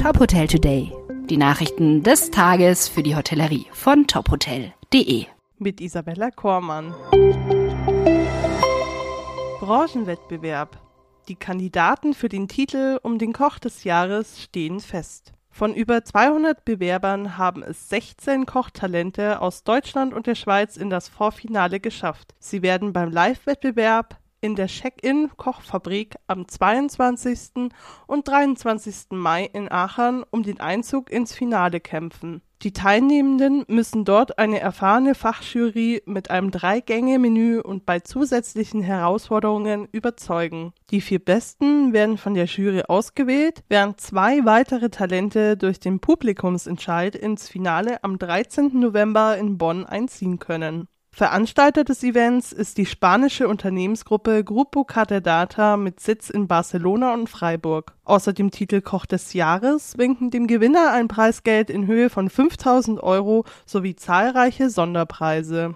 Top Hotel Today. Die Nachrichten des Tages für die Hotellerie von tophotel.de. Mit Isabella Kormann. Branchenwettbewerb. Die Kandidaten für den Titel um den Koch des Jahres stehen fest. Von über 200 Bewerbern haben es 16 Kochtalente aus Deutschland und der Schweiz in das Vorfinale geschafft. Sie werden beim Live-Wettbewerb in der Check-in-Kochfabrik am 22. und 23. Mai in Aachen um den Einzug ins Finale kämpfen. Die Teilnehmenden müssen dort eine erfahrene Fachjury mit einem Drei-Gänge-Menü und bei zusätzlichen Herausforderungen überzeugen. Die vier Besten werden von der Jury ausgewählt, während zwei weitere Talente durch den Publikumsentscheid ins Finale am 13. November in Bonn einziehen können. Veranstalter des Events ist die spanische Unternehmensgruppe Grupo Catedata mit Sitz in Barcelona und Freiburg. Außer dem Titel Koch des Jahres winken dem Gewinner ein Preisgeld in Höhe von 5000 Euro sowie zahlreiche Sonderpreise.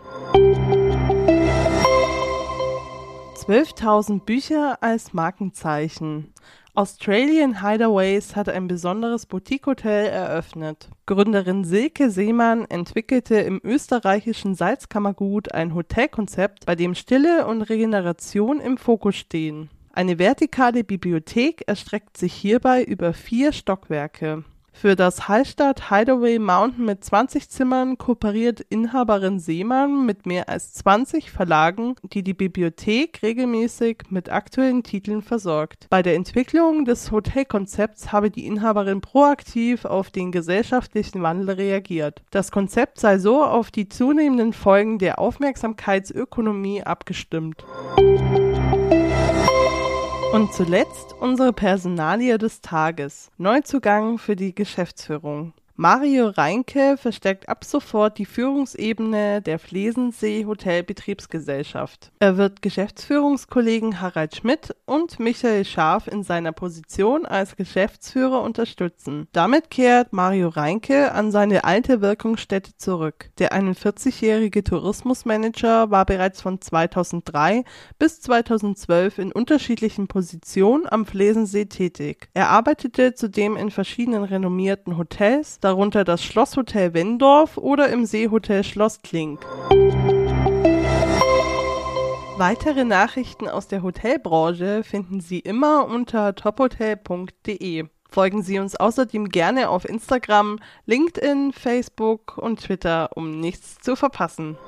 12.000 Bücher als Markenzeichen. Australian Hideaways hat ein besonderes Boutique-Hotel eröffnet. Gründerin Silke Seemann entwickelte im österreichischen Salzkammergut ein Hotelkonzept, bei dem Stille und Regeneration im Fokus stehen. Eine vertikale Bibliothek erstreckt sich hierbei über vier Stockwerke. Für das Hallstatt Hideaway Mountain mit 20 Zimmern kooperiert Inhaberin Seemann mit mehr als 20 Verlagen, die die Bibliothek regelmäßig mit aktuellen Titeln versorgt. Bei der Entwicklung des Hotelkonzepts habe die Inhaberin proaktiv auf den gesellschaftlichen Wandel reagiert. Das Konzept sei so auf die zunehmenden Folgen der Aufmerksamkeitsökonomie abgestimmt. Und zuletzt unsere Personalie des Tages. Neuzugang für die Geschäftsführung. Mario Reinke verstärkt ab sofort die Führungsebene der Flesensee Hotelbetriebsgesellschaft. Er wird Geschäftsführungskollegen Harald Schmidt und Michael Scharf in seiner Position als Geschäftsführer unterstützen. Damit kehrt Mario Reinke an seine alte Wirkungsstätte zurück. Der 41-jährige Tourismusmanager war bereits von 2003 bis 2012 in unterschiedlichen Positionen am Flesensee tätig. Er arbeitete zudem in verschiedenen renommierten Hotels, darunter das Schlosshotel Wendorf oder im Seehotel Schloss Klink. Weitere Nachrichten aus der Hotelbranche finden Sie immer unter tophotel.de. Folgen Sie uns außerdem gerne auf Instagram, LinkedIn, Facebook und Twitter, um nichts zu verpassen.